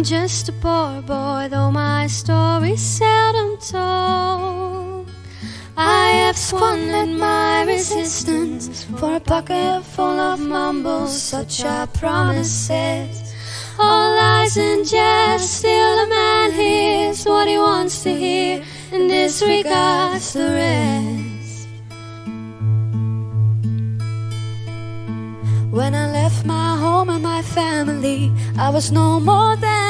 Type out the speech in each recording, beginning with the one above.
I'm just a poor boy, though my story's seldom told. I have squandered my resistance for a pocket full of mumbles, such are promises. All lies and jest, still a man hears what he wants to hear and disregards the rest. When I left my home and my family, I was no more than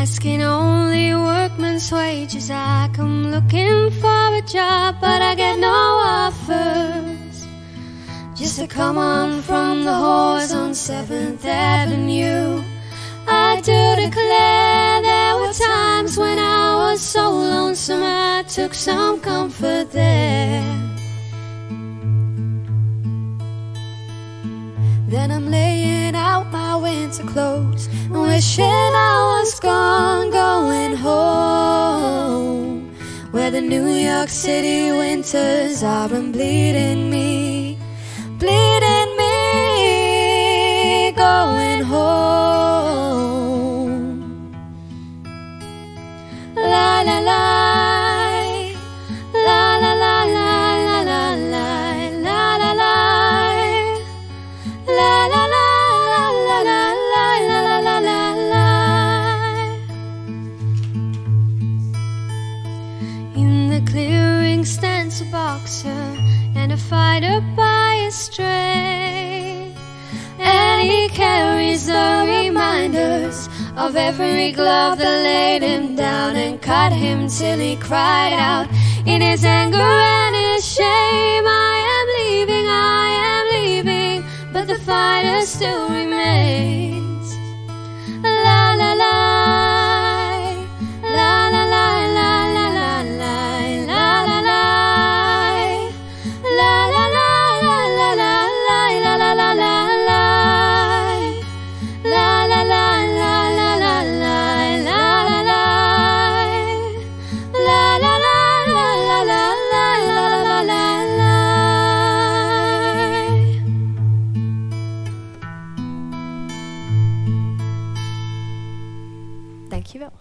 Asking only workman's wages. I come looking for a job, but I get no offers. Just to come on from the horse on 7th Avenue. I do declare there were times when I was so lonesome I took some comfort there. Then I'm laying out my winter clothes and wishing I was gone, going home. Where the New York City winters are bleeding me, bleeding boxer and a fighter by his straight. And he carries the reminders of every glove that laid him down and cut him till he cried out in his anger and his shame. I am leaving, I am leaving, but the fighter still remains. Dankjewel.